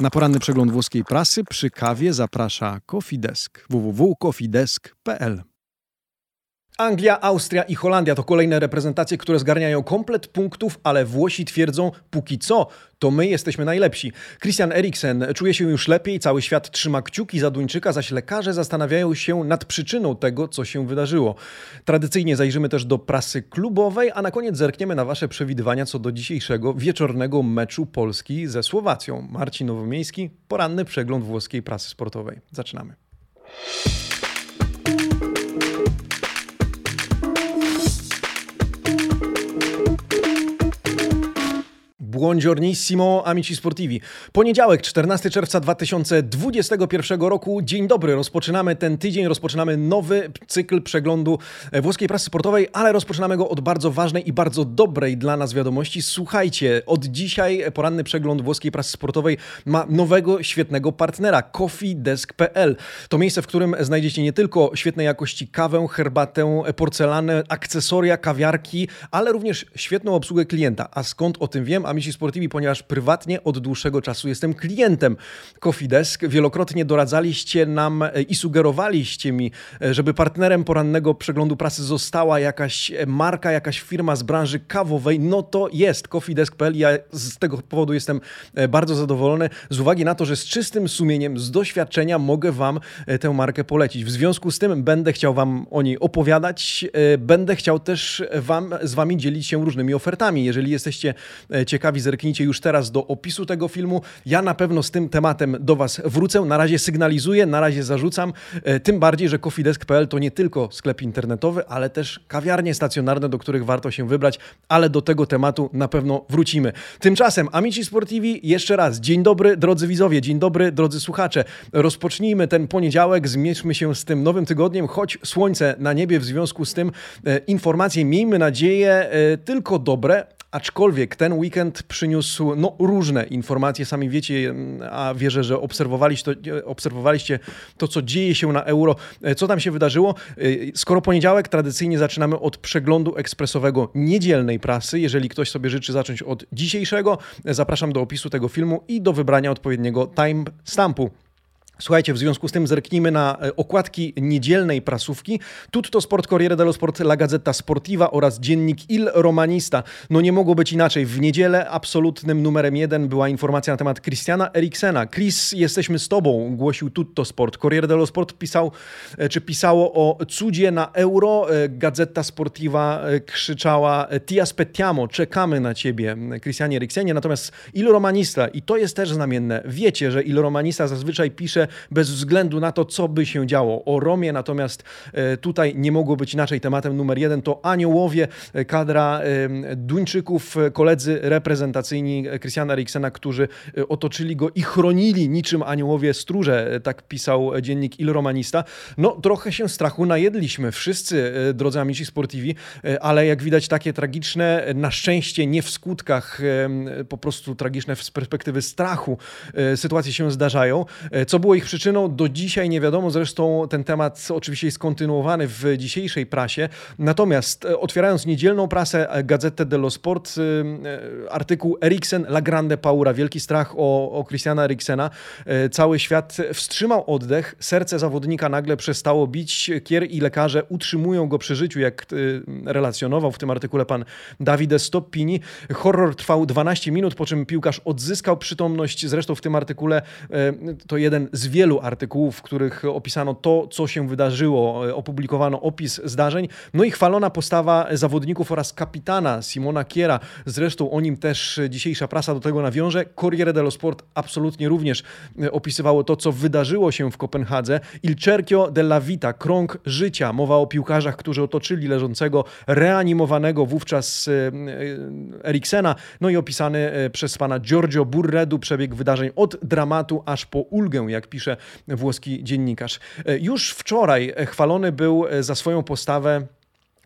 Na poranny przegląd włoskiej prasy przy kawie zaprasza Coffee Desk www.coffeedesk.pl. Anglia, Austria i Holandia to kolejne reprezentacje, które zgarniają komplet punktów, ale Włosi twierdzą, póki co, to my jesteśmy najlepsi. Christian Eriksen czuje się już lepiej, cały świat trzyma kciuki za Duńczyka, zaś lekarze zastanawiają się nad przyczyną tego, co się wydarzyło. Tradycyjnie zajrzymy też do prasy klubowej, a na koniec zerkniemy na Wasze przewidywania co do dzisiejszego wieczornego meczu Polski ze Słowacją. Marcin Nowomiejski, poranny przegląd włoskiej prasy sportowej. Zaczynamy. Buongiornissimo, amici sportivi. Poniedziałek, 14 czerwca 2021 roku. Dzień dobry, rozpoczynamy ten tydzień, rozpoczynamy nowy cykl przeglądu e, włoskiej prasy sportowej, ale rozpoczynamy go od bardzo ważnej i bardzo dobrej dla nas wiadomości. Słuchajcie, od dzisiaj poranny przegląd włoskiej prasy sportowej ma nowego, świetnego partnera, coffeedesk.pl. To miejsce, w którym znajdziecie nie tylko świetnej jakości kawę, herbatę, porcelanę, akcesoria, kawiarki, ale również świetną obsługę klienta. A skąd o tym wiem? Amici Sportivi, ponieważ prywatnie od dłuższego czasu jestem klientem Coffee Desk. Wielokrotnie doradzaliście nam e, i sugerowaliście mi, e, żeby partnerem porannego przeglądu prasy została jakaś e, marka, jakaś firma z branży kawowej. No to jest coffeedesk.pl. Ja z tego powodu jestem bardzo zadowolony z uwagi na to, że z czystym sumieniem, z doświadczenia mogę Wam tę markę polecić. W związku z tym będę chciał Wam o niej opowiadać. Będę chciał też wam, z Wami dzielić się różnymi ofertami. Jeżeli jesteście ciekawi, ciekawi, zerknijcie już teraz do opisu tego filmu. Ja na pewno z tym tematem do Was wrócę. Na razie sygnalizuję, na razie zarzucam. E, tym bardziej, że coffeedesk.pl to nie tylko sklep internetowy, ale też kawiarnie stacjonarne, do których warto się wybrać, ale do tego tematu na pewno wrócimy. Tymczasem, Amici Sportivi, jeszcze raz, dzień dobry drodzy widzowie, dzień dobry drodzy słuchacze. Rozpocznijmy ten poniedziałek, zmierzmy się z tym nowym tygodniem, choć słońce na niebie w związku z tym e, informacje, miejmy nadzieję, e, tylko dobre, Aczkolwiek ten weekend przyniósł no, różne informacje, sami wiecie, a wierzę, że obserwowaliście to, obserwowaliście to, co dzieje się na euro, e, co tam się wydarzyło. E, skoro poniedziałek, tradycyjnie zaczynamy od przeglądu ekspresowego niedzielnej prasy. Jeżeli ktoś sobie życzy zacząć od dzisiejszego, zapraszam do opisu tego filmu i do wybrania odpowiedniego timestampu. Słuchajcie, w związku z tym zerknijmy na e, okładki niedzielnej prasówki. Tutto Sport, Corriere dello Sport, La Gazzetta Sportiva oraz dziennik Il Romanista. No nie mogło być inaczej. W niedzielę absolutnym numerem jeden była informacja na temat Christiana Eriksena. Chris, jesteśmy z tobą, głosił Tutto Sport. Corriere dello Sport pisał, e, czy pisało o cudzie na euro. E, Gazeta Sportiva krzyczała Ti aspettiamo, czekamy na ciebie, Christianie Eriksenie. Natomiast Il Romanista, i to jest też znamienne, wiecie, że Il Romanista zazwyczaj pisze bez względu na to, co by się działo. O Romie natomiast e, tutaj nie mogło być inaczej. Tematem numer jeden to aniołowie, e, kadra e, Duńczyków, koledzy reprezentacyjni Christiana Eriksena, którzy otoczyli go i chronili niczym aniołowie stróże, tak pisał dziennik Il Romanista. No trochę się strachu najedliśmy wszyscy, drodzy amici sportivi, ale jak widać takie tragiczne, na szczęście nie w skutkach, po prostu tragiczne z perspektywy strachu sytuacje się zdarzają. Co było ich przyczyną, do dzisiaj nie wiadomo. Zresztą ten temat oczywiście jest kontynuowany w dzisiejszej prasie. Natomiast e, otwierając niedzielną prasę, e, Gazetę dello Sport, e, artykuł Eriksen, La Grande Paura, wielki strach o, o Christiana Eriksena. Cały świat wstrzymał oddech, serce zawodnika nagle przestało bić, kier i lekarze utrzymują go przy życiu, jak relacjonował w tym artykule pan Davide Stoppini. Horror trwał 12 minut, po czym piłkarz odzyskał przytomność. Zresztą w tym artykule to jeden z wielu artykułów, w których opisano to, co się wydarzyło, e, opublikowano opis zdarzeń, no i chwalona postawa zawodników oraz kapitana Simona Kiera. Zresztą o nim też dzisiejsza prasa do tego nawiąże. Corriere dello Sport absolutnie również e, opisywało to, co wydarzyło się w Kopenhadze. Il cerchio della vita, krąg życia. Mowa o piłkarzach, którzy otoczyli leżącego, reanimowanego wówczas e, Eriksena, no i opisany przez pana Giorgio Burredu przebieg wydarzeń od dramatu aż po ulgę, jak pisze włoski dziennikarz. E, już wczoraj chwalony był e, za swoją postawę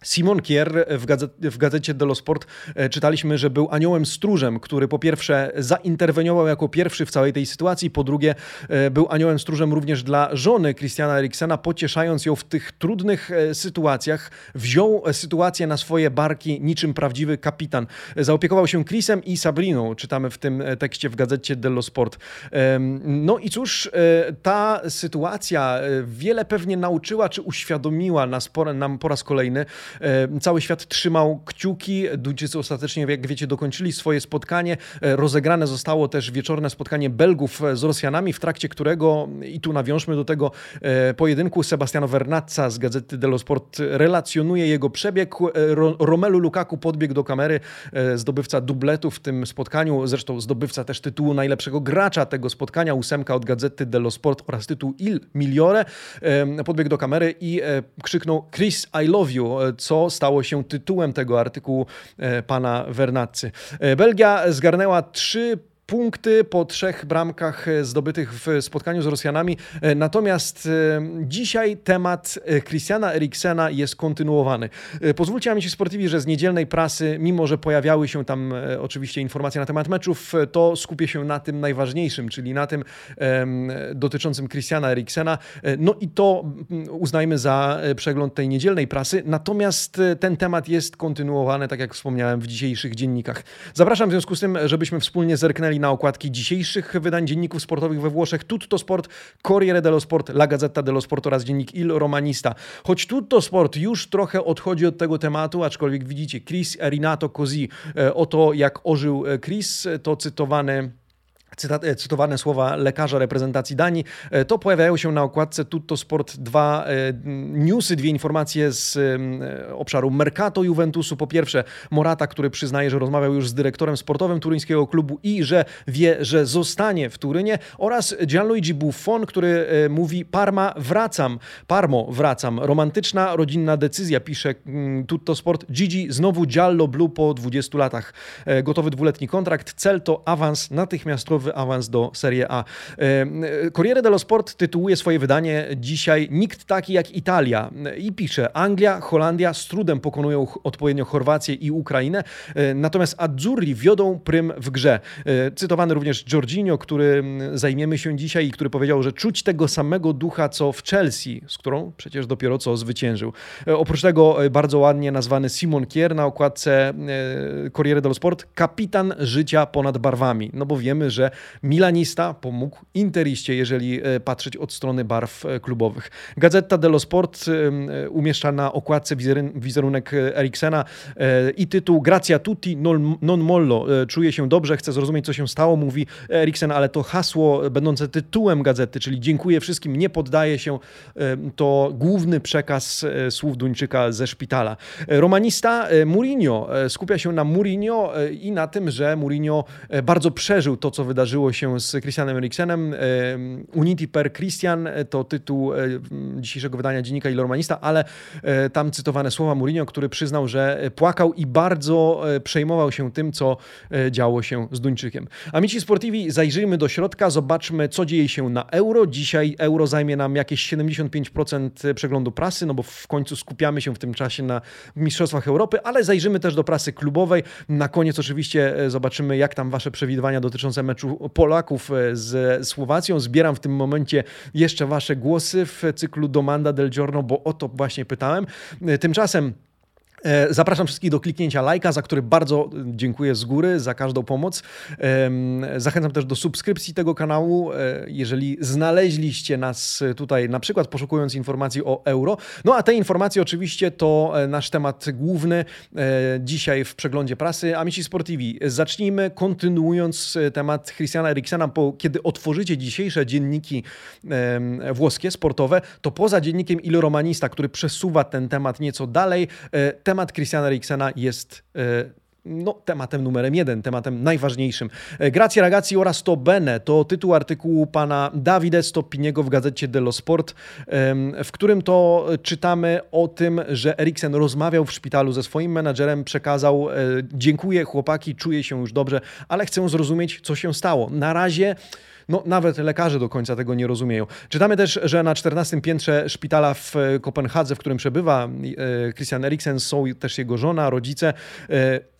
Simon Kier w, gazet, w gazecie Dello Sport e, czytaliśmy, że był aniołem stróżem, który po pierwsze zainterweniował jako pierwszy w całej tej sytuacji, po drugie e, był aniołem stróżem również dla żony Christiana Eriksena, pocieszając ją w tych trudnych e, sytuacjach. Wziął sytuację na swoje barki niczym prawdziwy kapitan. Zaopiekował się Chrisem i Sabriną, czytamy w tym tekście w gazecie Dello Sport. No i cóż, ta sytuacja wiele pewnie nauczyła, czy uświadomiła nas, nam po raz kolejny, cały świat trzymał kciuki. Duńczycy ostatecznie, jak wiecie, dokończyli swoje spotkanie. E, rozegrane zostało też wieczorne spotkanie Belgów z Rosjanami, w trakcie którego, i tu nawiążmy do tego e, pojedynku, Sebastiano Vernazza z gazety Dello Sport relacjonuje jego przebieg. Romelu Lukaku podbiegł do kamery, zdobywca dubletu w tym spotkaniu, zresztą zdobywca też tytułu najlepszego gracza tego spotkania, ósemka od gazety Dello Sport oraz tytuł Il Migliore. Podbiegł do kamery i krzyknął Chris, I love you, co stało się tytułem tego artykułu e, pana Vernazzy. E, Belgia zgarnęła trzy punkty po trzech bramkach e, zdobytych w spotkaniu z Rosjanami. E, natomiast e, dzisiaj temat Christiana Eriksena jest kontynuowany. Pozwólcie mi się sportivi, że z niedzielnej prasy, mimo że pojawiały się tam oczywiście informacje na temat meczów, to skupię się na tym najważniejszym, czyli na tym dotyczącym Christiana Eriksena. No i to uznajmy za przegląd tej niedzielnej prasy. Natomiast ten temat jest kontynuowany, tak jak wspomniałem, w dzisiejszych dziennikach. Zapraszam w związku z tym, żebyśmy wspólnie zerknęli na okładki dzisiejszych wydań dzienników sportowych we Włoszech Tutto Sport, Corriere dello Sport, La Gazzetta dello Sport oraz dziennik Il Romanista. Choć Tutto Sport już trochę odchodzi od tego tematu, aczkolwiek widzicie, Chris Rinato Così, e, oto jak ożył e, Chris, to cytowany E, cytowane słowa lekarza reprezentacji Danii, e, to pojawiają się na okładce Tutto Sport dwa e, newsy, dwie informacje z obszaru Mercato Juventusu. Po pierwsze, Morata, który przyznaje, że rozmawiał już z dyrektorem sportowym turyńskiego klubu i że wie, że zostanie w Turynie oraz Gianluigi Buffon, który mówi Parma wracam, Parmo wracam. Romantyczna, rodzinna decyzja, pisze mm, Tutto Sport. Gigi znowu Giallo Blue po 20 latach. Gotowy dwuletni kontrakt, cel to awans natychmiastowy awans do Serie A. Corriere dello Sport tytułuje swoje wydanie dzisiaj Nikt taki jak Italia i pisze Anglia, Holandia z trudem pokonują odpowiednio Chorwację i Ukrainę, natomiast Azzurri wiodą prym w grze. Cytowany również Jorginho, który zajmiemy się dzisiaj i który powiedział, że czuć tego samego ducha co w Chelsea, z którą przecież dopiero co zwyciężył. Oprócz tego bardzo ładnie nazwany Simon Kier na okładce Corriere dello Sport, kapitan życia ponad barwami. No bo wiemy, że Milanista pomógł Interiście, jeżeli e, patrzeć od strony barw e, klubowych. Gazeta dello Sport e, umieszcza na okładce wizerunek Eriksena i tytuł Gracia tutti non mollo. Czuje się dobrze, chce zrozumieć, co się stało, mówi Eriksen, ale to hasło będące tytułem gazety, czyli dziękuję wszystkim, nie poddaje się, to główny przekaz słów Duńczyka ze szpitala. Romanista Mourinho skupia się na Mourinho i na tym, że Mourinho bardzo przeżył to, co wydarzyło wydarzyło się z Christianem Eriksenem. Unity per Christian e, to tytuł e, dzisiejszego wydania dziennika Ilormanista, ale e, tam cytowane słowa Mourinho, który przyznał, że płakał i bardzo przejmował się tym, co działo się z Duńczykiem. Amici Sportivi, zajrzyjmy do środka, zobaczmy, co dzieje się na euro. Dzisiaj euro zajmie nam jakieś 75% przeglądu prasy, no bo w końcu skupiamy się w tym czasie na Mistrzostwach Europy, ale zajrzymy też do prasy klubowej. Na koniec oczywiście zobaczymy, jak tam wasze przewidywania dotyczące meczu Polaków e, z Słowacją. Zbieram w tym momencie jeszcze Wasze głosy w cyklu Domanda del Giorno, bo o to właśnie pytałem. E, tymczasem zapraszam wszystkich do kliknięcia lajka, za który bardzo dziękuję z góry za każdą pomoc. Zachęcam też do subskrypcji tego kanału, e, jeżeli znaleźliście nas tutaj, na przykład poszukując informacji o euro. No a te informacje oczywiście to e, nasz temat główny dzisiaj w przeglądzie prasy Amici Sportivi. Zacznijmy kontynuując temat Christiana Eriksena, bo kiedy otworzycie dzisiejsze dzienniki włoskie, sportowe, to poza dziennikiem Il Romanista, który przesuwa ten temat nieco dalej, temat Christiana Eriksena jest e, no, tematem numerem jeden, tematem najważniejszym. E, Grazie ragazzi oraz to bene to tytuł artykułu pana Davide Stoppiniego w gazecie Dello Sport, w którym to czytamy o tym, że Eriksen rozmawiał w szpitalu ze swoim menadżerem, przekazał e, dziękuję chłopaki, czuję się już dobrze, ale chcę zrozumieć, co się stało. Na razie no nawet lekarze do końca tego nie rozumieją. Czytamy też, że na 14 piętrze szpitala w Kopenhadze, w którym przebywa Christian Eriksen, są też jego żona, rodzice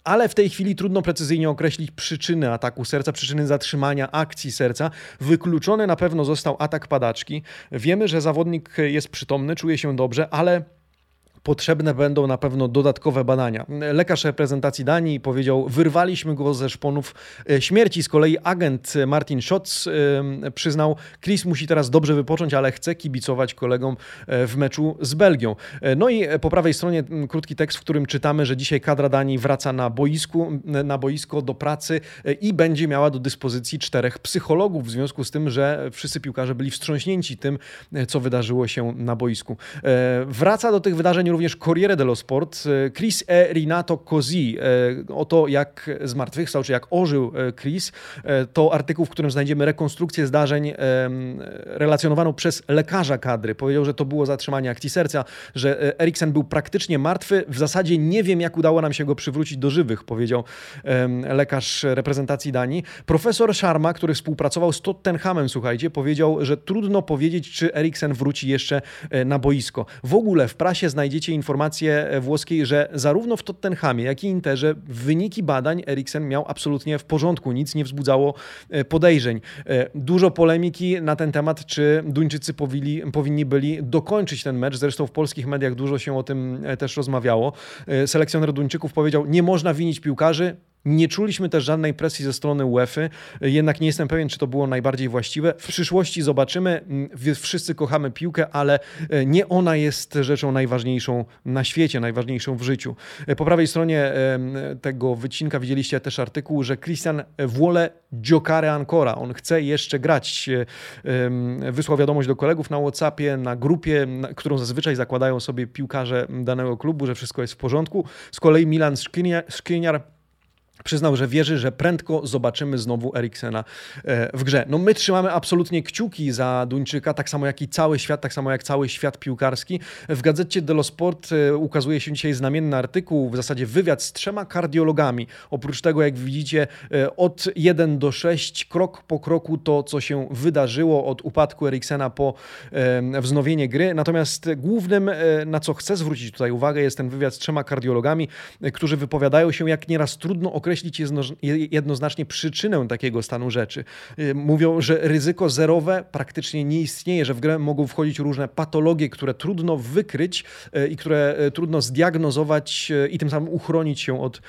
ale w tej chwili trudno precyzyjnie określić przyczyny ataku serca, przyczyny zatrzymania akcji serca. Wykluczony na pewno został atak padaczki. Wiemy, że zawodnik jest przytomny, czuje się dobrze, ale potrzebne będą na pewno dodatkowe badania. Lekarz reprezentacji Danii powiedział, wyrwaliśmy go ze szponów e, śmierci. Z kolei agent Martin Schotz e, przyznał, Chris musi teraz dobrze wypocząć, ale chce kibicować kolegom e, w meczu z Belgią. No i po prawej stronie krótki tekst, w którym czytamy, że dzisiaj kadra Danii wraca na, boisku, na boisko do pracy i będzie miała do dyspozycji czterech psychologów w związku z tym, że wszyscy piłkarze byli wstrząśnięci tym, co wydarzyło się na boisku. Wraca do tych wydarzeń również Corriere dello Sport. E, Chris e Rinato Cosi. E, o to, jak zmartwychwstał, czy jak ożył e, Chris. To artykuł, w którym znajdziemy rekonstrukcję zdarzeń relacjonowaną przez lekarza kadry. Powiedział, że to było zatrzymanie akcji serca, że Eriksen był praktycznie martwy. W zasadzie nie wiem, jak udało nam się go przywrócić do żywych, powiedział lekarz reprezentacji Danii. Profesor Sharma, który współpracował z Tottenhamem, słuchajcie, powiedział, że trudno powiedzieć, czy Eriksen wróci jeszcze na boisko. W ogóle w prasie znajdziecie znajdziecie informację e, włoskiej, że zarówno w Tottenhamie, jak i Interze wyniki badań Eriksen miał absolutnie w porządku, nic nie wzbudzało e, podejrzeń. E, dużo polemiki na ten temat, czy Duńczycy powili, powinni byli dokończyć ten mecz. Zresztą w polskich mediach dużo się o tym też rozmawiało. Selekcjoner Duńczyków powiedział, nie można winić piłkarzy, nie czuliśmy też żadnej presji ze strony UEFA, jednak nie jestem pewien, czy to było najbardziej właściwe. W przyszłości zobaczymy. Wszyscy kochamy piłkę, ale e, nie ona jest rzeczą najważniejszą na świecie, najważniejszą w życiu. E, po prawej stronie tego wycinka widzieliście też artykuł, że Christian Wole giocare ancora. On chce jeszcze grać. E, wysłał wiadomość do kolegów na WhatsAppie, na grupie, którą zazwyczaj zakładają sobie piłkarze danego klubu, że wszystko jest w porządku. Z kolei Milan Skriniar Przyznał, że wierzy, że prędko zobaczymy znowu Eriksena e, w grze. No my trzymamy absolutnie kciuki za Duńczyka, tak samo jak i cały świat, tak samo jak cały świat piłkarski. W gazecie Delo Sport e, ukazuje się dzisiaj znamienny artykuł, w zasadzie wywiad z trzema kardiologami. Oprócz tego, jak widzicie, e, od 1 do 6, krok po kroku to, co się wydarzyło od upadku Eriksena po wznowienie gry. Natomiast głównym, na co chcę zwrócić tutaj uwagę, jest ten wywiad z trzema kardiologami, którzy wypowiadają się, jak nieraz trudno określić określić jednoznacznie przyczynę takiego stanu rzeczy. Y, mówią, że ryzyko zerowe praktycznie nie istnieje, że w grę mogą wchodzić różne patologie, które trudno wykryć y, i które y, trudno zdiagnozować i tym samym uchronić się od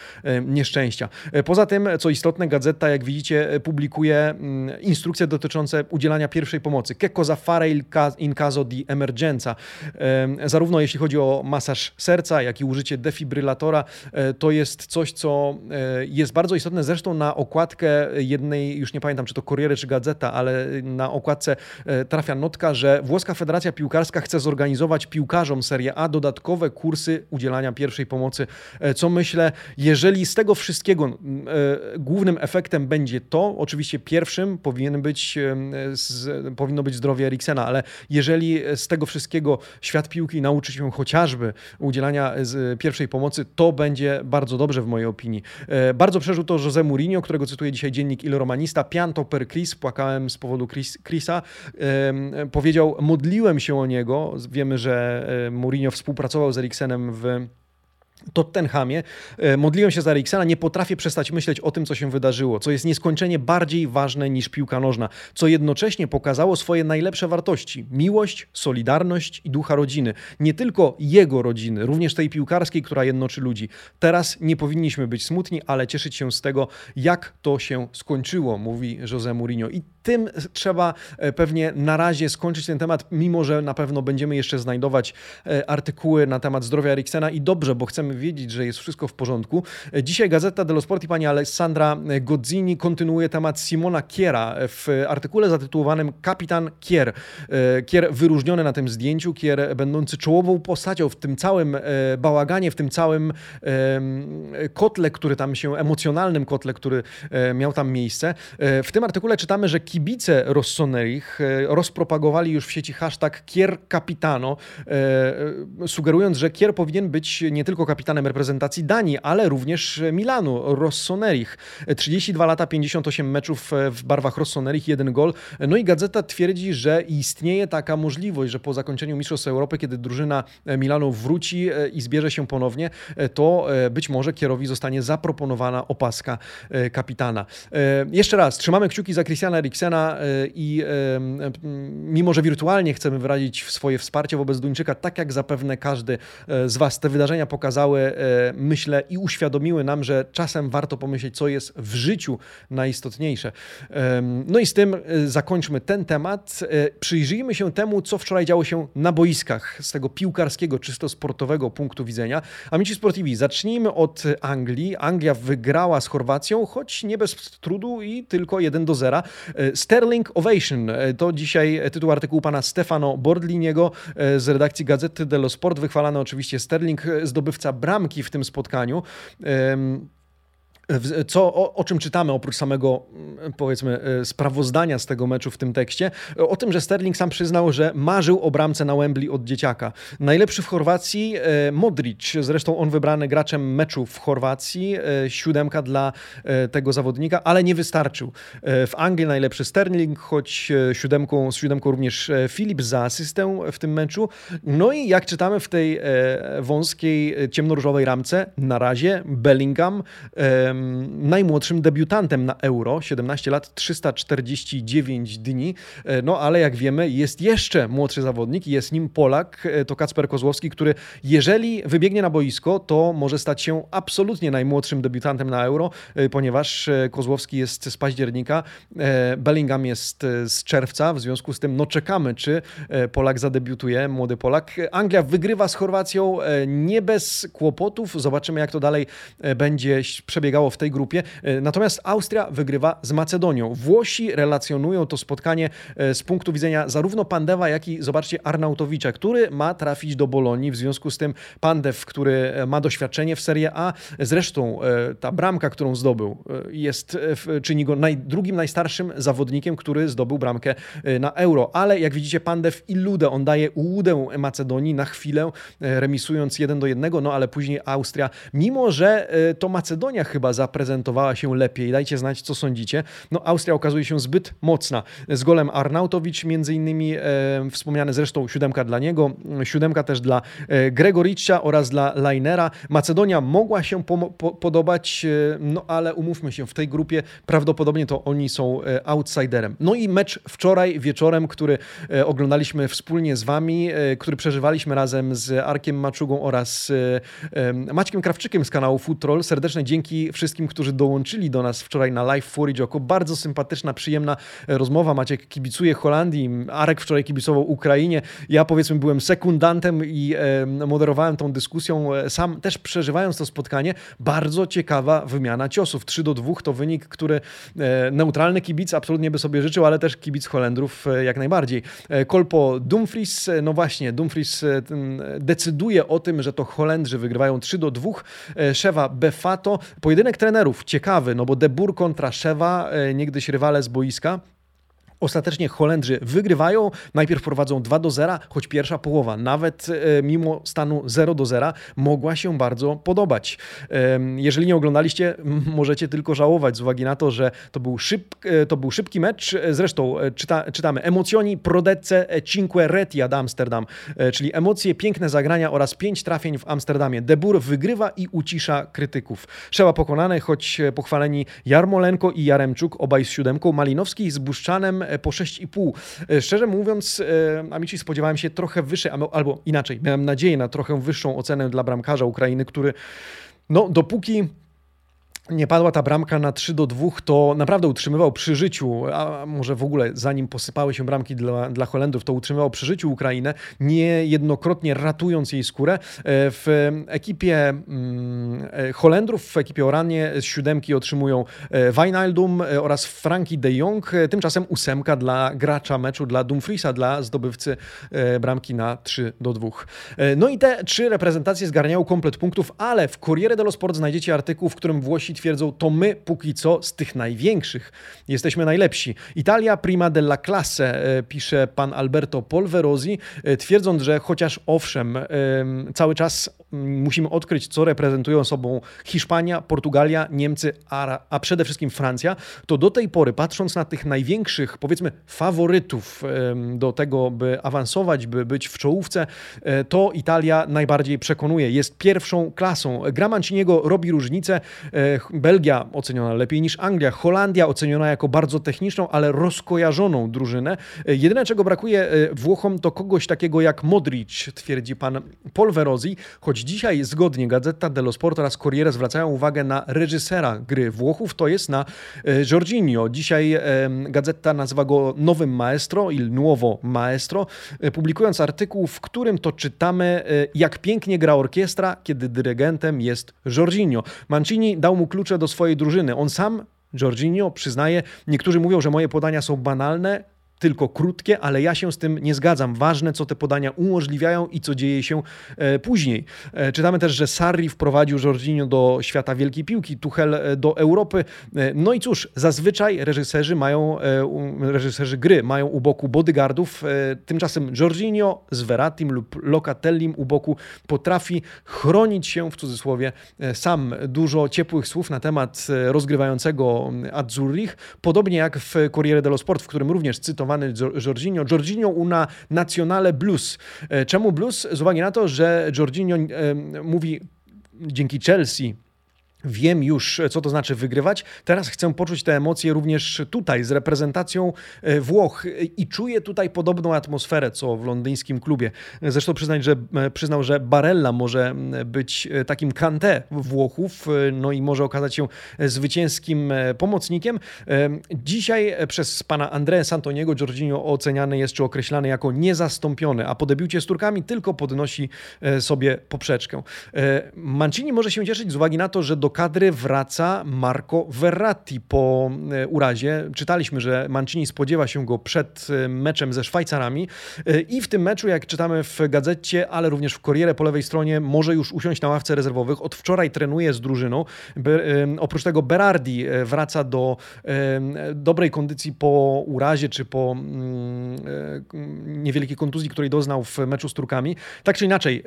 nieszczęścia. Poza tym, co istotne, gazeta, jak widzicie, publikuje mm, instrukcje dotyczące udzielania pierwszej pomocy. Che cosa fare in caso di emergenza. Zarówno jeśli chodzi o masaż serca, jak i użycie defibrylatora, to jest coś, co jest bardzo istotne. Zresztą na okładkę jednej, już nie pamiętam czy to Corriere czy Gazeta, ale na okładce e, trafia notka, że Włoska Federacja Piłkarska chce zorganizować piłkarzom Serie A dodatkowe kursy udzielania pierwszej pomocy. E, co myślę, jeżeli z tego wszystkiego e, głównym efektem będzie to, oczywiście pierwszym powinien być, powinno być zdrowie Eriksena, ale jeżeli z tego wszystkiego świat piłki nauczy się chociażby udzielania pierwszej pomocy, to będzie bardzo dobrze w mojej opinii. Bardzo przeżył to José Mourinho, którego cytuje dzisiaj dziennik Il Romanista. Pianto per Chris, płakałem z powodu Chris, Chrisa. Powiedział, modliłem się o niego. Wiemy, że Mourinho współpracował z Eriksenem w Tottenhamie. E, modliłem się za Eriksena, nie potrafię przestać myśleć o tym, co się wydarzyło, co jest nieskończenie bardziej ważne niż piłka nożna, co jednocześnie pokazało swoje najlepsze wartości: miłość, solidarność i ducha rodziny. Nie tylko jego rodziny, również tej piłkarskiej, która jednoczy ludzi. Teraz nie powinniśmy być smutni, ale cieszyć się z tego, jak to się skończyło, mówi José Mourinho. I tym trzeba e, pewnie na razie skończyć ten temat, mimo że na pewno będziemy jeszcze znajdować e, artykuły na temat zdrowia Eriksena i dobrze, bo chcemy wiedzieć, że jest wszystko w porządku. E, dzisiaj Gazeta dello Sport i pani Alessandra Gozzini kontynuuje temat Simona Kiera w artykule zatytułowanym Kapitan Kier. Kier wyróżniony na tym zdjęciu, Kier będący czołową postacią w tym całym bałaganie, w tym całym kotle, który tam się, emocjonalnym kotle, który miał tam miejsce. W tym artykule czytamy, że kibice Rossonerich rozpropagowali już w sieci hashtag Kier Capitano, sugerując, że Kier powinien być nie tylko kapitanem reprezentacji Danii, ale również Milanu, Rossonerich. 32 lata, 58 meczów w barwach Rossonerich, jeden gol. No i gazeta twierdzi, że istnieje taka możliwość, że po zakończeniu Mistrzostw Europy, kiedy drużyna Milanu wróci i zbierze się ponownie, to być może Kierowi zostanie zaproponowana opaska kapitana. Jeszcze raz, trzymamy kciuki za Christiana Eriksena i mimo, że wirtualnie chcemy wyrazić swoje wsparcie wobec Duńczyka, tak jak zapewne każdy z Was, te wydarzenia pokazały, myślę, i uświadomiły nam, że czasem warto pomyśleć, co jest w życiu najistotniejsze. No i z tym zakończmy ten temat. Przyjrzyjmy się temu, co wczoraj działo się na boiskach z tego piłkarskiego, czysto sportowego punktu widzenia. Amici Sportivi, zacznijmy od Anglii. Anglia wygrała z Chorwacją, choć nie bez trudu i tylko 1 do 0. Sterling Ovation to dzisiaj tytuł artykułu pana Stefano Bordliniego z redakcji Gazety dello Sport. Wychwalany oczywiście Sterling, zdobywca bramki w tym spotkaniu. Co, o, o, czym czytamy oprócz samego, mm, powiedzmy, e, sprawozdania z tego meczu w tym tekście? O tym, że Sterling sam przyznał, że marzył o bramce na Wembley od dzieciaka. Najlepszy w Chorwacji e, Modric, zresztą on wybrany graczem meczu w Chorwacji, e, siódemka dla tego zawodnika, ale nie wystarczył. W Anglii najlepszy Sterling, choć siódemką, z siódemką również Philip za asystę w tym meczu. No i jak czytamy w tej wąskiej, ciemnoróżowej ramce, na razie Bellingham najmłodszym debiutantem na Euro, 17 lat, 349 dni. E, no ale jak wiemy, jest jeszcze młodszy zawodnik, jest nim Polak, e, to Kacper Kozłowski, który jeżeli wybiegnie na boisko, to może stać się absolutnie najmłodszym debiutantem na Euro, e, ponieważ Kozłowski jest z października, Bellingham jest z czerwca, w związku z tym no czekamy, czy Polak zadebiutuje, młody Polak. Anglia wygrywa z Chorwacją nie bez kłopotów, zobaczymy jak to dalej będzie przebiegało w tej grupie. E, natomiast Austria wygrywa z Macedonią. Włosi relacjonują to spotkanie e, z punktu widzenia zarówno Pandewa, jak i zobaczcie Arnautowicza, który ma trafić do Bolonii. W związku z tym Pandew, który e, ma doświadczenie w Serie A, zresztą ta bramka, którą zdobył, jest, czyni go naj, drugim najstarszym zawodnikiem, który zdobył bramkę na Euro. Ale jak widzicie, Pandew i Ludę, on daje ułudę Macedonii na chwilę, remisując jeden do jednego, no ale później Austria, mimo że to Macedonia chyba zaprezentowała się lepiej. Dajcie znać, co sądzicie. No, Austria okazuje się zbyt mocna. Z golem Arnautowicz, między innymi e, wspomniane zresztą siódemka dla niego, siódemka też dla e, Gregoricza oraz dla Leinera. Macedonia mogła się po, po, podobać, e, no ale umówmy się, w tej grupie prawdopodobnie to oni są e, outsiderem. No i mecz wczoraj wieczorem, który e, oglądaliśmy wspólnie z Wami, e, który przeżywaliśmy razem z Arkiem Maczugą oraz Maćkiem Krawczykiem z kanału Food Troll. Serdeczne dzięki wszystkim, którzy dołączyli do nas wczoraj na live Oko. Bardzo sympatyczna, przyjemna e, rozmowa. Maciek kibicuje Holandii, Arek wczoraj kibicował Ukrainie. Ja powiedzmy byłem sekundantem i e, moderowałem tą dyskusją, e, sam też przeżywając to spotkanie. Bardzo ciekawa wymiana ciosów. 3 do 2 to wynik, który neutralny kibic absolutnie by sobie życzył, ale też kibic Holendrów jak najbardziej. Kolpo Dumfries, no właśnie, Dumfries decyduje o tym, że to Holendrzy wygrywają 3 do 2. Szewa Befato. Pojedynek Pojedynek trenerów ciekawy, no bo De kontra Szewa, e, niegdyś rywale z boiska. Ostatecznie Holendrzy wygrywają, najpierw prowadzą 2 do 0, choć pierwsza połowa, nawet e, mimo stanu 0 do 0, mogła się bardzo podobać. Jeżeli nie oglądaliście, możecie tylko żałować z uwagi na to, że to był, szyb, e, to był szybki mecz. Zresztą e, czyta, czytamy emocjoni prodecce cinque reti ad Amsterdam, czyli emocje, piękne zagrania oraz pięć trafień w Amsterdamie. Debur wygrywa i ucisza krytyków. Szeła pokonany, choć pochwaleni Jarmolenko i Jaremczuk, obaj z siódemką, Malinowski z Buszczanem po 6,5. E, szczerze mówiąc, e, Amici spodziewałem się trochę wyższej, albo inaczej, miałem nadzieję na trochę wyższą ocenę dla bramkarza Ukrainy, który no, dopóki nie padła ta bramka na 3 do 2, to naprawdę utrzymywał przy życiu, a może w ogóle zanim posypały się bramki dla, dla Holendrów, to utrzymywał przy życiu Ukrainę, niejednokrotnie ratując jej skórę. E, w ekipie mm, e, Holendrów, w ekipie Oranie z siódemki otrzymują e, Wijnaldum oraz Frankie de Jong. Tymczasem ósemka dla gracza meczu, dla Dumfriesa, dla zdobywcy bramki na 3 do 2. No i te trzy reprezentacje zgarniają komplet punktów, ale w Corriere dello Sport znajdziecie artykuł, w którym Włosi twierdzą, to my póki co z tych największych jesteśmy najlepsi. Italia prima della classe, pisze pan Alberto Polverosi, twierdząc, że chociaż owszem, cały czas musimy odkryć, co reprezentują sobą Hiszpania, Portugalia, Niemcy, a, a przede wszystkim Francja, to do tej pory, patrząc na tych największych, powiedzmy, faworytów do tego, by awansować, by być w czołówce, e, to Italia najbardziej przekonuje. Jest pierwszą klasą. Gra Manciniego robi różnicę. E, Belgia oceniona lepiej niż Anglia, Holandia oceniona jako bardzo techniczną, ale rozkojarzoną drużynę. E, jedyne, czego brakuje Włochom, to kogoś takiego jak Modric, twierdzi pan Polverosi, choć dzisiaj zgodnie Gazeta dello Sport oraz Corriere zwracają uwagę na reżysera gry Włochów, to jest na Jorginho. Dzisiaj Gazeta nazywa go nowym maestro, il nuovo maestro, publikując artykuł, w którym to czytamy, jak pięknie gra orkiestra, kiedy dyrygentem jest Jorginho. Mancini dał mu klucze do swojej drużyny. On sam Jorginho przyznaje, niektórzy mówią, że moje podania są banalne, tylko krótkie, ale ja się z tym nie zgadzam. Ważne, co te podania umożliwiają i co dzieje się e, później. E, czytamy też, że Sarri wprowadził Jorginho do świata wielkiej piłki, Tuchel e, do Europy. No i cóż, zazwyczaj reżyserzy mają, reżyserzy gry mają u boku bodyguardów, tymczasem Jorginho z Verratim lub Locatellim u boku potrafi chronić się, w cudzysłowie, sam. Dużo ciepłych słów na temat rozgrywającego Azzurrich, podobnie jak w Corriere dello Sport, w którym również cytowałem zaproponowany Jorginho. Jorginho una nazionale blues. E, czemu blues? Z uwagi na to, że Jorginho mówi dzięki Chelsea Wiem już, co to znaczy wygrywać. Teraz chcę poczuć te emocje również tutaj, z reprezentacją e, Włoch i czuję tutaj podobną atmosferę, co w londyńskim klubie. Zresztą przyznać, że, e, przyznał, że Barella może być e, takim kante Włochów, no i może okazać się zwycięskim pomocnikiem. Dzisiaj przez pana Andrea Santoniego Giorginio oceniany jest czy określany jako niezastąpiony, a po debiucie z Turkami tylko podnosi sobie poprzeczkę. Mancini może się cieszyć z uwagi na to, że do do kadry wraca Marco Verratti po e, urazie. Czytaliśmy, że Mancini spodziewa się go przed e, meczem ze Szwajcarami e, i w tym meczu, jak czytamy w gazecie, ale również w Corriere po lewej stronie, może już usiąść na ławce rezerwowych. Od wczoraj trenuje z drużyną. Oprócz tego Berardi wraca do dobrej kondycji po urazie czy po mm, niewielkiej kontuzji, której doznał w meczu z Turkami. Tak czy inaczej,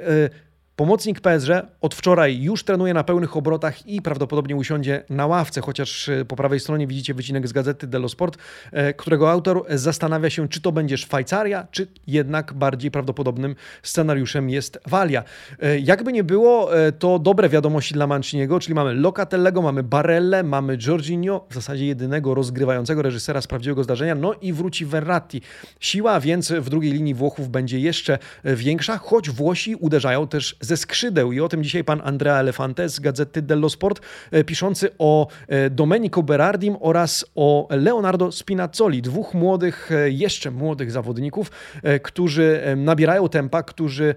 Pomocnik PSG od wczoraj już trenuje na pełnych obrotach i prawdopodobnie usiądzie na ławce, chociaż e, po prawej stronie widzicie wycinek z gazety Dello Sport, e, którego autor zastanawia się, czy to będzie Szwajcaria, czy jednak bardziej prawdopodobnym scenariuszem jest Walia. E, jakby nie było, to dobre wiadomości dla Manciniego, czyli mamy Locatellego, mamy Barelle, mamy Jorginho, w zasadzie jedynego rozgrywającego reżysera z prawdziwego zdarzenia, no i wróci Verratti. Siła więc w drugiej linii Włochów będzie jeszcze większa, choć Włosi uderzają też ze skrzydeł i o tym dzisiaj pan Andrea Elefante z Gazety dello Sport, e, piszący o e, Domenico Berardim oraz o Leonardo Spinazzoli, dwóch młodych, e, jeszcze młodych zawodników, którzy nabierają tempa, którzy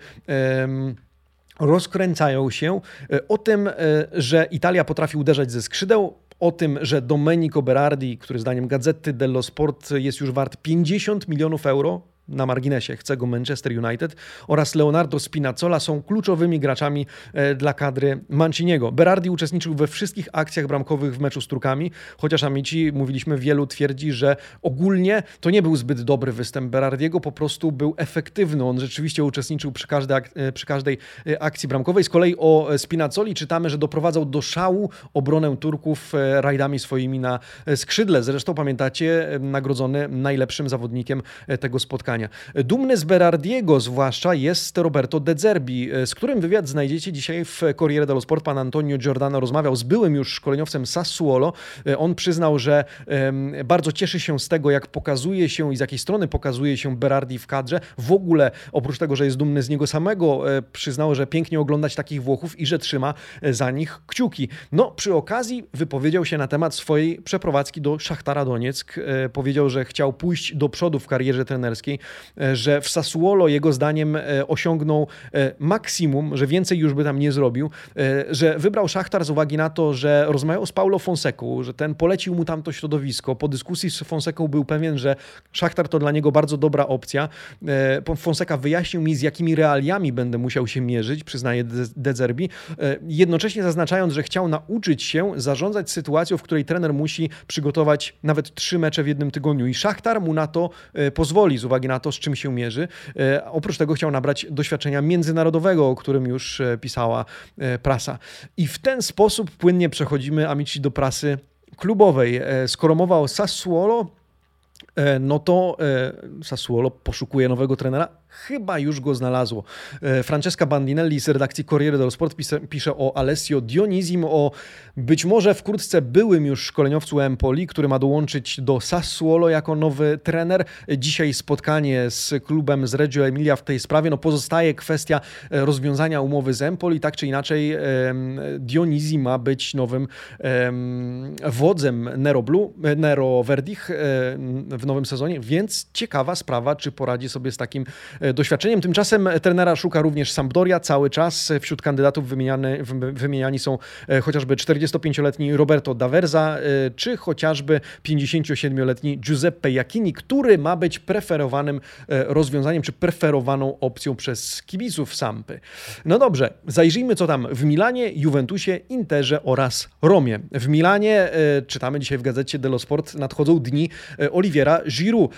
rozkręcają się. O tym, że Italia potrafi uderzać ze skrzydeł, o tym, że Domenico Berardi, który zdaniem Gazety dello Sport jest już wart 50 milionów euro, na marginesie chce go Manchester United oraz Leonardo Spinazzola są kluczowymi graczami e, dla kadry Manciniego. Berardi uczestniczył we wszystkich akcjach bramkowych w meczu z Turkami, chociaż Amici, mówiliśmy, wielu twierdzi, że ogólnie to nie był zbyt dobry występ Berardiego, po prostu był efektywny. On rzeczywiście uczestniczył przy każdej, e, przy każdej e, akcji bramkowej. Z kolei o Spinazzoli czytamy, że doprowadzał do szału obronę Turków rajdami swoimi na skrzydle. Zresztą pamiętacie, nagrodzony najlepszym zawodnikiem tego spotkania spotkania. Dumny z Berardiego zwłaszcza jest Roberto De Zerbi, z którym wywiad znajdziecie dzisiaj w Corriere dello Sport. Pan Antonio Giordano rozmawiał z byłym już szkoleniowcem Sassuolo. On przyznał, że bardzo cieszy się z tego, jak pokazuje się i z jakiej strony pokazuje się Berardi w kadrze. W ogóle, oprócz tego, że jest dumny z niego samego, e, przyznał, że pięknie oglądać takich Włochów i że trzyma e, za nich kciuki. No, przy okazji wypowiedział się na temat swojej przeprowadzki do Szachtara Donieck. E, powiedział, że chciał pójść do przodu w karierze trenerskiej, że w Sassuolo jego zdaniem osiągnął maksimum, że więcej już by tam nie zrobił, że wybrał Szachtar z uwagi na to, że rozmawiał z Paulo Fonseką, że ten polecił mu tamto środowisko. Po dyskusji z Fonseką był pewien, że Szachtar to dla niego bardzo dobra opcja. Fonseca wyjaśnił mi, z jakimi realiami będę musiał się mierzyć, przyznaje Dezerbi, jednocześnie zaznaczając, że chciał nauczyć się zarządzać sytuacją, w której trener musi przygotować nawet trzy mecze w jednym tygodniu i Szachtar mu na to e, pozwoli z uwagi na to, z czym się mierzy. E, oprócz tego chciał nabrać doświadczenia międzynarodowego, o którym już e, pisała prasa. I w ten sposób płynnie przechodzimy, amici, do prasy klubowej. Skoro mowa o Sassuolo, no to Sassuolo poszukuje nowego trenera chyba już go znalazło. E, Francesca Bandinelli z redakcji Corriere dello Sport pisze, o Alessio Dionizim, o być może wkrótce byłym już szkoleniowcu Empoli, który ma dołączyć do Sassuolo jako nowy trener. Dzisiaj spotkanie z klubem z Reggio Emilia w tej sprawie. No pozostaje kwestia e, rozwiązania umowy z Empoli. Tak czy inaczej Dionizim ma być nowym wodzem Nero Blue, e, Nero Verdich w nowym sezonie, więc ciekawa sprawa, czy poradzi sobie z takim E, doświadczeniem. Tymczasem trenera szuka również Sampdoria cały czas. Wśród kandydatów wymieniany, wymieniani są e, chociażby 45-letni Roberto Daverza, e, czy chociażby 57-letni Giuseppe Jacchini, który ma być preferowanym rozwiązaniem, czy preferowaną opcją przez kibiców Sampy. No dobrze, zajrzyjmy co tam w Milanie, Juventusie, Interze oraz Romie. W Milanie, czytamy dzisiaj w gazecie dello Sport, nadchodzą dni Oliviera Giroud.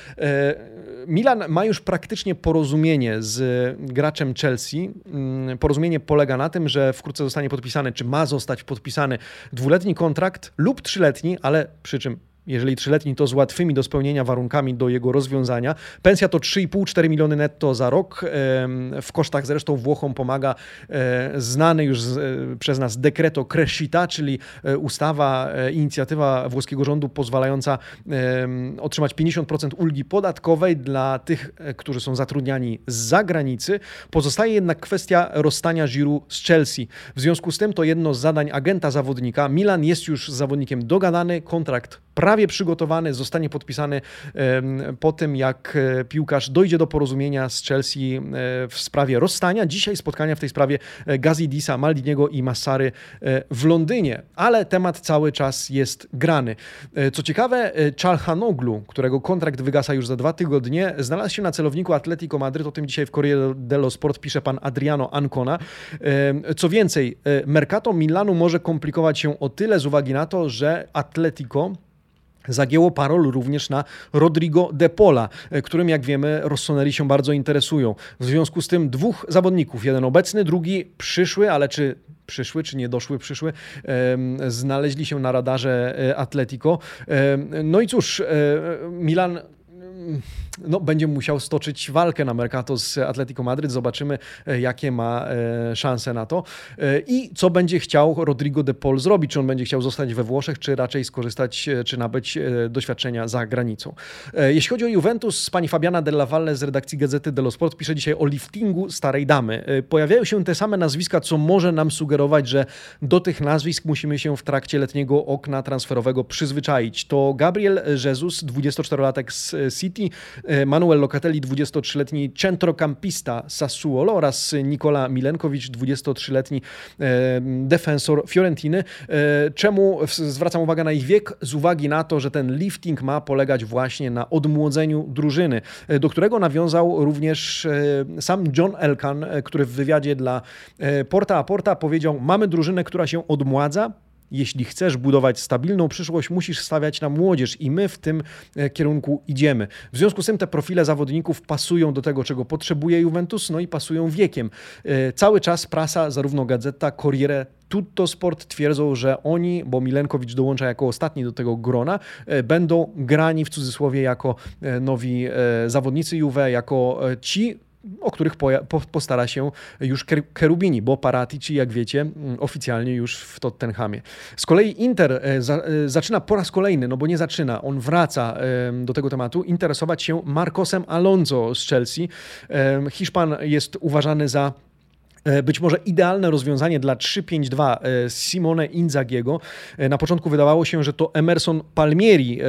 Milan ma już praktycznie porozumienie z graczem Chelsea. Mm, porozumienie polega na tym, że wkrótce zostanie podpisany, czy ma zostać podpisany dwuletni kontrakt lub trzyletni, ale przy czym jeżeli trzyletni, to z łatwymi do spełnienia warunkami do jego rozwiązania. Pensja to 3,5-4 miliony netto za rok. W kosztach zresztą Włochom pomaga e, znany już e, przez nas dekreto Crescita, czyli e, ustawa, inicjatywa włoskiego rządu pozwalająca otrzymać 50% ulgi podatkowej dla tych, którzy są zatrudniani z zagranicy. Pozostaje jednak kwestia rozstania Giroud z Chelsea. W związku z tym to jedno z zadań agenta zawodnika. Milan jest już z zawodnikiem dogadany, kontrakt prawie przygotowany, zostanie podpisany po tym, jak e, piłkarz dojdzie do porozumienia z Chelsea e, w sprawie rozstania. Dzisiaj spotkania w tej sprawie e, Gazidisa, Maldiniego i Massary w Londynie, ale temat cały czas jest grany. Co ciekawe, Czalhanoglu, którego kontrakt wygasa już za dwa tygodnie, znalazł się na celowniku Atletico Madryt. O tym dzisiaj w Corriere dello Sport pisze pan Adriano Ancona. Co więcej, Mercato Milanu może komplikować się o tyle z uwagi na to, że Atletico Zagięło parol również na Rodrigo de Pola, e, którym jak wiemy Rossoneri się bardzo interesują. W związku z tym dwóch zawodników, jeden obecny, drugi przyszły, ale czy przyszły, czy nie doszły przyszły, znaleźli się na radarze e, Atletico. No i cóż, e, Milan no, będzie musiał stoczyć walkę na Mercato z Atletico Madryt. Zobaczymy, e, jakie ma e, szanse na to. E, I co będzie chciał Rodrigo de Paul zrobić? Czy on będzie chciał zostać we Włoszech, czy raczej skorzystać, czy nabyć doświadczenia za granicą? Jeśli chodzi o Juventus, pani Fabiana Della Valle z redakcji Gazety dello Sport pisze dzisiaj o liftingu starej damy. Pojawiają się te same nazwiska, co może nam sugerować, że do tych nazwisk musimy się w trakcie letniego okna transferowego przyzwyczaić. To Gabriel Jesus, 24-latek z City, Manuel Locatelli, 23-letni centrocampista Sassuolo oraz Nikola Milenkowicz, 23-letni e, defensor Fiorentiny. E, czemu zwracam uwagę na ich wiek? Z uwagi na to, że ten lifting ma polegać właśnie na odmłodzeniu drużyny, do którego nawiązał również sam John Elkan, który w wywiadzie dla Porta a Porta powiedział: Mamy drużynę, która się odmładza, jeśli chcesz budować stabilną przyszłość, musisz stawiać na młodzież i my w tym e, kierunku idziemy. W związku z tym te profile zawodników pasują do tego, czego potrzebuje Juventus, no i pasują wiekiem. E, cały czas prasa, zarówno gazeta, Corriere, Tutto Sport twierdzą, że oni, bo Milenkowicz dołącza jako ostatni do tego grona, e, będą grani w cudzysłowie jako nowi zawodnicy Juve, jako ci, o których postara się już Kerubini, bo Paratici, jak wiecie, mm, oficjalnie już w Tottenhamie. Z kolei Inter e, e, zaczyna po raz kolejny, no bo nie zaczyna, on wraca do tego tematu, interesować się Marcosem Alonso z Chelsea. Hiszpan jest uważany za być może idealne rozwiązanie dla 3-5-2 e, Simone Inzagiego. E, na początku wydawało się, że to Emerson Palmieri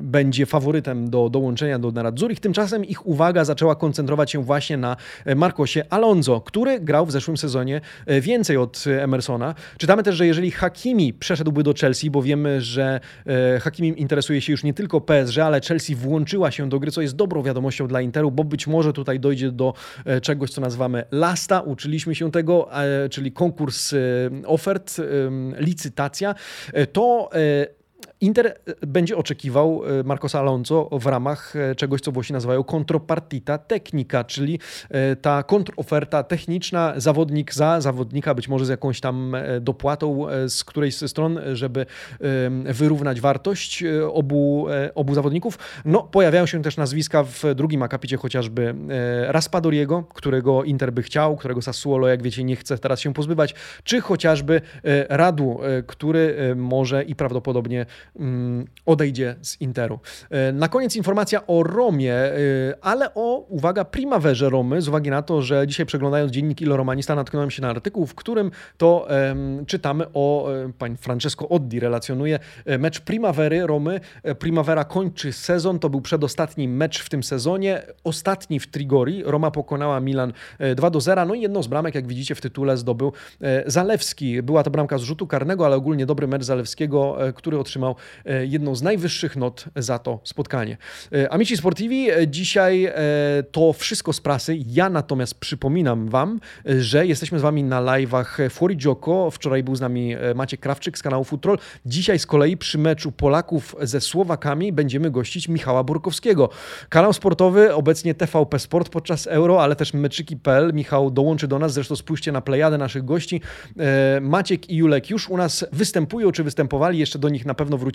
będzie faworytem do dołączenia do Nerazzurich. Tymczasem ich uwaga zaczęła koncentrować się właśnie na Marcosie Alonso, który grał w zeszłym sezonie więcej od Emersona. Czytamy też, że jeżeli Hakimi przeszedłby do Chelsea, bo wiemy, że Hakimi interesuje się już nie tylko PSG, ale Chelsea włączyła się do gry, co jest dobrą wiadomością dla Interu, bo być może tutaj dojdzie do czegoś, co nazywamy lasta, uczyliśmy się tego, czyli konkurs y, ofert, licytacja, e, to e, Inter e, będzie oczekiwał e, Marcosa Alonso w ramach e, czegoś, co Włosi nazywają kontropartita technika, czyli ta kontroferta techniczna, zawodnik za zawodnika, być może z jakąś tam dopłatą z którejś ze stron, żeby wyrównać wartość obu, obu zawodników. No, pojawiają się też nazwiska w drugim akapicie, chociażby Raspadoriego, którego Inter by chciał, którego Sassuolo, jak wiecie, nie chce teraz się pozbywać, czy chociażby Radu, który może i prawdopodobnie odejdzie z Interu. E, na koniec informacja o Romie, e, ale o, uwaga, primawerze Romy, z uwagi na to, że dzisiaj przeglądając dziennik Ilo Romanista natknąłem się na artykuł, w którym to um, czytamy o, e, pan Francesco Oddi relacjonuje mecz primavery Romy. Primavera kończy sezon, to był przedostatni mecz w tym sezonie, ostatni w Trigori. Roma pokonała Milan 2 do 0, no i jedną z bramek, jak widzicie w tytule, zdobył Zalewski. Była to bramka z rzutu karnego, ale ogólnie dobry mecz Zalewskiego, który otrzymał jedną z najwyższych not za to spotkanie. E, Amici Sportivi, e, dzisiaj to wszystko z prasy. Ja natomiast przypominam Wam, że jesteśmy z Wami na live'ach Fuori Gioco. Wczoraj był z nami Maciek Krawczyk z kanału Futrol. Dzisiaj z kolei przy meczu Polaków ze Słowakami będziemy gościć Michała Burkowskiego. Kanał sportowy, obecnie TVP Sport podczas Euro, ale też meczyki.pl. Michał dołączy do nas, zresztą spójrzcie na plejadę naszych gości. Maciek i Julek już u nas występują, czy występowali, jeszcze do nich na pewno wrócimy.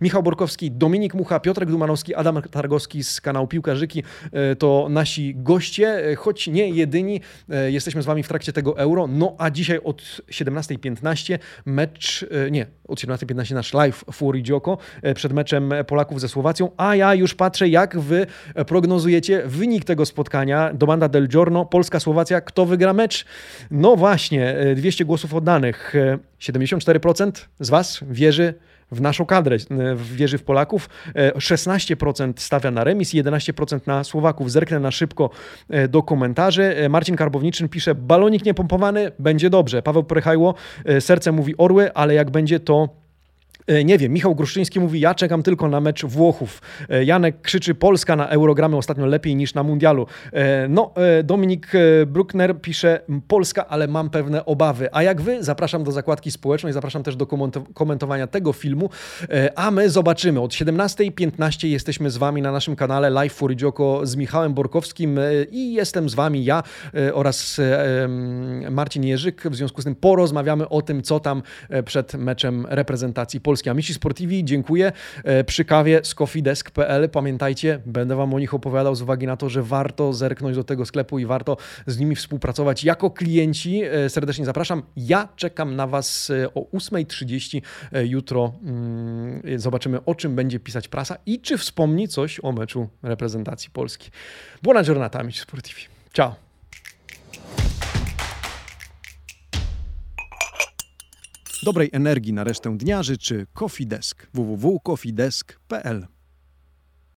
Michał Borkowski, Dominik Mucha, Piotrek Dumanowski, Adam Targowski z kanału Piłkarzyki e, to nasi goście, e, choć nie jedyni. E, jesteśmy z Wami w trakcie tego Euro. No a dzisiaj od 17.15 mecz, nie, od 17.15 nasz live Fury Dzioko przed meczem Polaków ze Słowacją, a ja już patrzę, jak Wy prognozujecie wynik tego spotkania. Domanda del Giorno, Polska-Słowacja, kto wygra mecz? No właśnie, 200 głosów oddanych. 74% z Was wierzy w naszą kadrę, wierzy w Polaków. 16% e, stawia na remis, 11% na Słowaków. Zerknę na szybko e, do komentarzy. E, Marcin Karbowniczyn pisze, balonik niepompowany, będzie dobrze. Paweł Prychajło, serce mówi orły, ale jak będzie to E, nie wiem, Michał Gruszczyński mówi, ja czekam tylko na mecz Włochów. E, Janek krzyczy, Polska na Eurogramy ostatnio lepiej niż na Mundialu. E, no, Dominik Bruckner pisze, Polska, ale mam pewne obawy. A jak wy? Zapraszam do zakładki społecznej, zapraszam też do komentowania tego filmu, a my zobaczymy. Od 17.15 jesteśmy z wami na naszym kanale Live for Joko z Michałem Borkowskim i jestem z wami ja oraz Marcin Jerzyk. W związku z tym porozmawiamy o tym, co tam przed meczem reprezentacji Polski Polski. Amici Sportivi, dziękuję. E, przy kawie z coffeedesk.pl. Pamiętajcie, będę Wam o nich opowiadał z uwagi na to, że warto zerknąć do tego sklepu i warto z nimi współpracować jako klienci. E, serdecznie zapraszam. Ja czekam na Was e, o 8.30 jutro. Mm, zobaczymy, o czym będzie pisać prasa i czy wspomni coś o meczu reprezentacji Polski. Buona giornata, Amici Sportivi. Ciao. Dobrej energii na resztę dnia życzy Coffee Desk. www.coffeedesk.pl